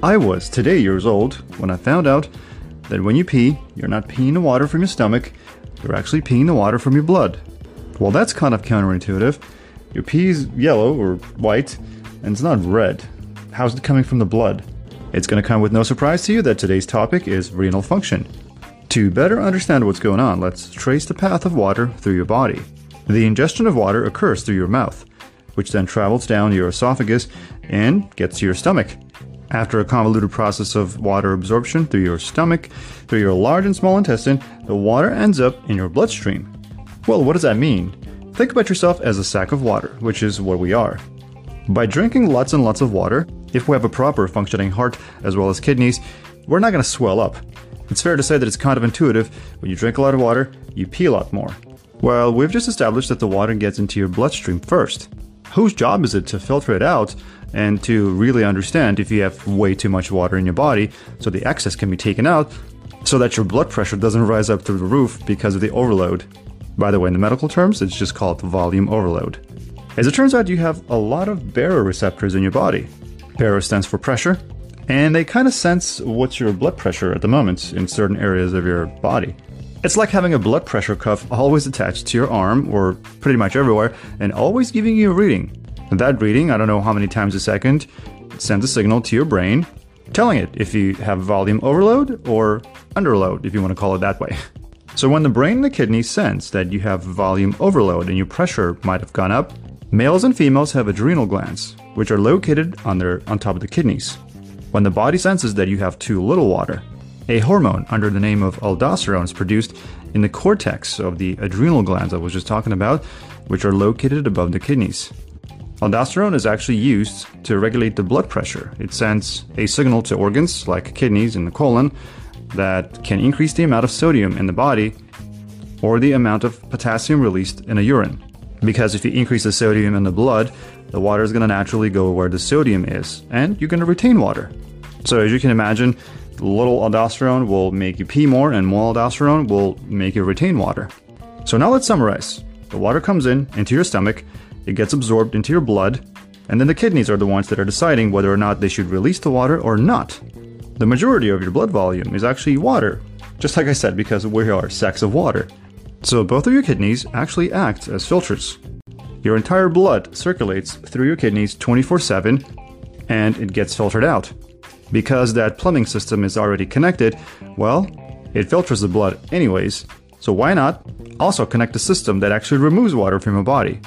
I was today years old when I found out that when you pee, you're not peeing the water from your stomach, you're actually peeing the water from your blood. Well, that's kind of counterintuitive. Your pee is yellow or white, and it's not red. How's it coming from the blood? It's going to come with no surprise to you that today's topic is renal function. To better understand what's going on, let's trace the path of water through your body. The ingestion of water occurs through your mouth, which then travels down your esophagus and gets to your stomach. After a convoluted process of water absorption through your stomach, through your large and small intestine, the water ends up in your bloodstream. Well, what does that mean? Think about yourself as a sack of water, which is what we are. By drinking lots and lots of water, if we have a proper functioning heart as well as kidneys, we're not going to swell up. It's fair to say that it's kind of intuitive. When you drink a lot of water, you pee a lot more. Well, we've just established that the water gets into your bloodstream first. Whose job is it to filter it out and to really understand if you have way too much water in your body so the excess can be taken out so that your blood pressure doesn't rise up through the roof because of the overload. By the way, in the medical terms, it's just called volume overload. As it turns out, you have a lot of baroreceptors in your body. Baro stands for pressure, and they kind of sense what's your blood pressure at the moment in certain areas of your body. It's like having a blood pressure cuff always attached to your arm or pretty much everywhere and always giving you a reading. That reading, I don't know how many times a second, sends a signal to your brain telling it if you have volume overload or underload, if you want to call it that way. So when the brain and the kidney sense that you have volume overload and your pressure might have gone up, males and females have adrenal glands, which are located on their on top of the kidneys. When the body senses that you have too little water, a hormone under the name of aldosterone is produced in the cortex of the adrenal glands I was just talking about, which are located above the kidneys. Aldosterone is actually used to regulate the blood pressure. It sends a signal to organs like kidneys and the colon that can increase the amount of sodium in the body or the amount of potassium released in a urine. Because if you increase the sodium in the blood, the water is going to naturally go where the sodium is, and you're going to retain water. So, as you can imagine, little aldosterone will make you pee more, and more aldosterone will make you retain water. So, now let's summarize. The water comes in into your stomach, it gets absorbed into your blood, and then the kidneys are the ones that are deciding whether or not they should release the water or not. The majority of your blood volume is actually water, just like I said, because we are sacks of water. So both of your kidneys actually act as filters. Your entire blood circulates through your kidneys 24 7 and it gets filtered out. Because that plumbing system is already connected, well, it filters the blood anyways, so why not also connect a system that actually removes water from your body?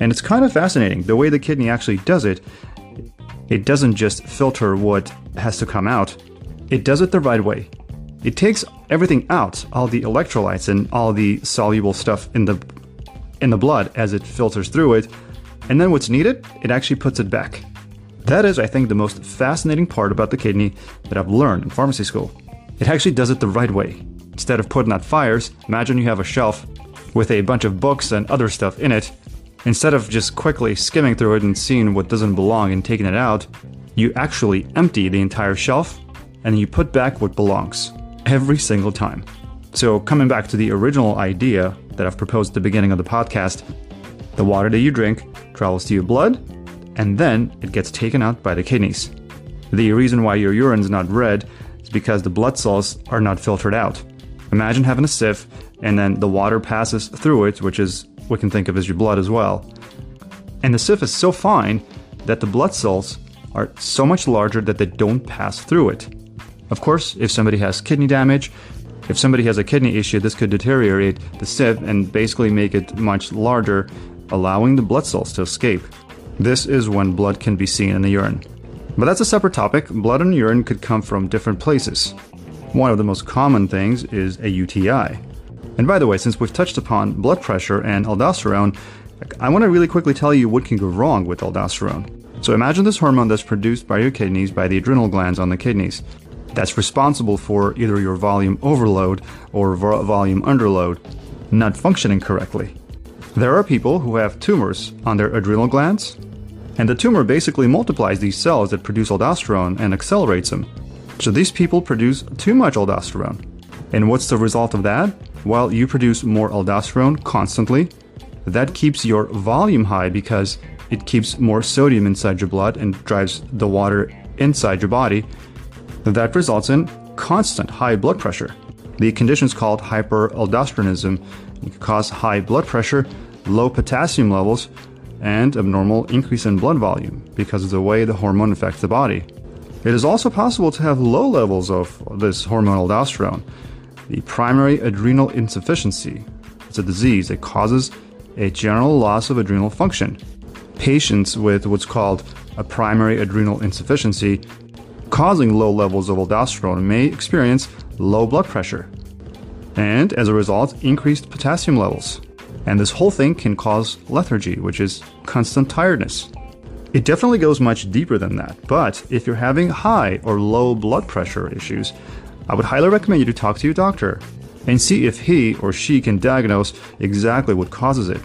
And it's kind of fascinating the way the kidney actually does it. It doesn't just filter what has to come out, it does it the right way. It takes everything out, all the electrolytes and all the soluble stuff in the in the blood as it filters through it, and then what's needed, it actually puts it back. That is, I think, the most fascinating part about the kidney that I've learned in pharmacy school. It actually does it the right way. Instead of putting out fires, imagine you have a shelf with a bunch of books and other stuff in it. Instead of just quickly skimming through it and seeing what doesn't belong and taking it out, you actually empty the entire shelf and you put back what belongs every single time. So, coming back to the original idea that I've proposed at the beginning of the podcast, the water that you drink travels to your blood and then it gets taken out by the kidneys. The reason why your urine is not red is because the blood cells are not filtered out. Imagine having a sieve and then the water passes through it, which is we can think of as your blood as well. And the sieve is so fine that the blood cells are so much larger that they don't pass through it. Of course, if somebody has kidney damage, if somebody has a kidney issue, this could deteriorate the sieve and basically make it much larger, allowing the blood cells to escape. This is when blood can be seen in the urine. But that's a separate topic. Blood and urine could come from different places. One of the most common things is a UTI. And by the way, since we've touched upon blood pressure and aldosterone, I want to really quickly tell you what can go wrong with aldosterone. So imagine this hormone that's produced by your kidneys by the adrenal glands on the kidneys that's responsible for either your volume overload or vo- volume underload not functioning correctly. There are people who have tumors on their adrenal glands, and the tumor basically multiplies these cells that produce aldosterone and accelerates them. So these people produce too much aldosterone. And what's the result of that? Well, you produce more aldosterone constantly. That keeps your volume high because it keeps more sodium inside your blood and drives the water inside your body. That results in constant high blood pressure. The condition is called hyperaldosteronism. It can cause high blood pressure, low potassium levels, and abnormal increase in blood volume because of the way the hormone affects the body. It is also possible to have low levels of this hormone aldosterone. The primary adrenal insufficiency is a disease that causes a general loss of adrenal function. Patients with what's called a primary adrenal insufficiency causing low levels of aldosterone may experience low blood pressure and, as a result, increased potassium levels. And this whole thing can cause lethargy, which is constant tiredness. It definitely goes much deeper than that, but if you're having high or low blood pressure issues, I would highly recommend you to talk to your doctor and see if he or she can diagnose exactly what causes it.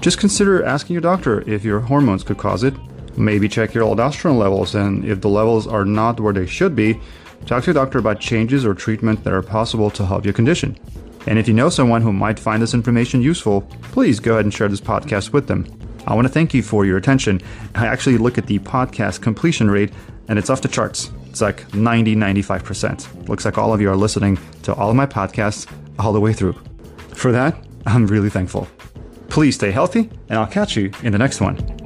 Just consider asking your doctor if your hormones could cause it. Maybe check your aldosterone levels, and if the levels are not where they should be, talk to your doctor about changes or treatment that are possible to help your condition. And if you know someone who might find this information useful, please go ahead and share this podcast with them. I want to thank you for your attention. I actually look at the podcast completion rate, and it's off the charts. It's like 90, 95%. Looks like all of you are listening to all of my podcasts all the way through. For that, I'm really thankful. Please stay healthy, and I'll catch you in the next one.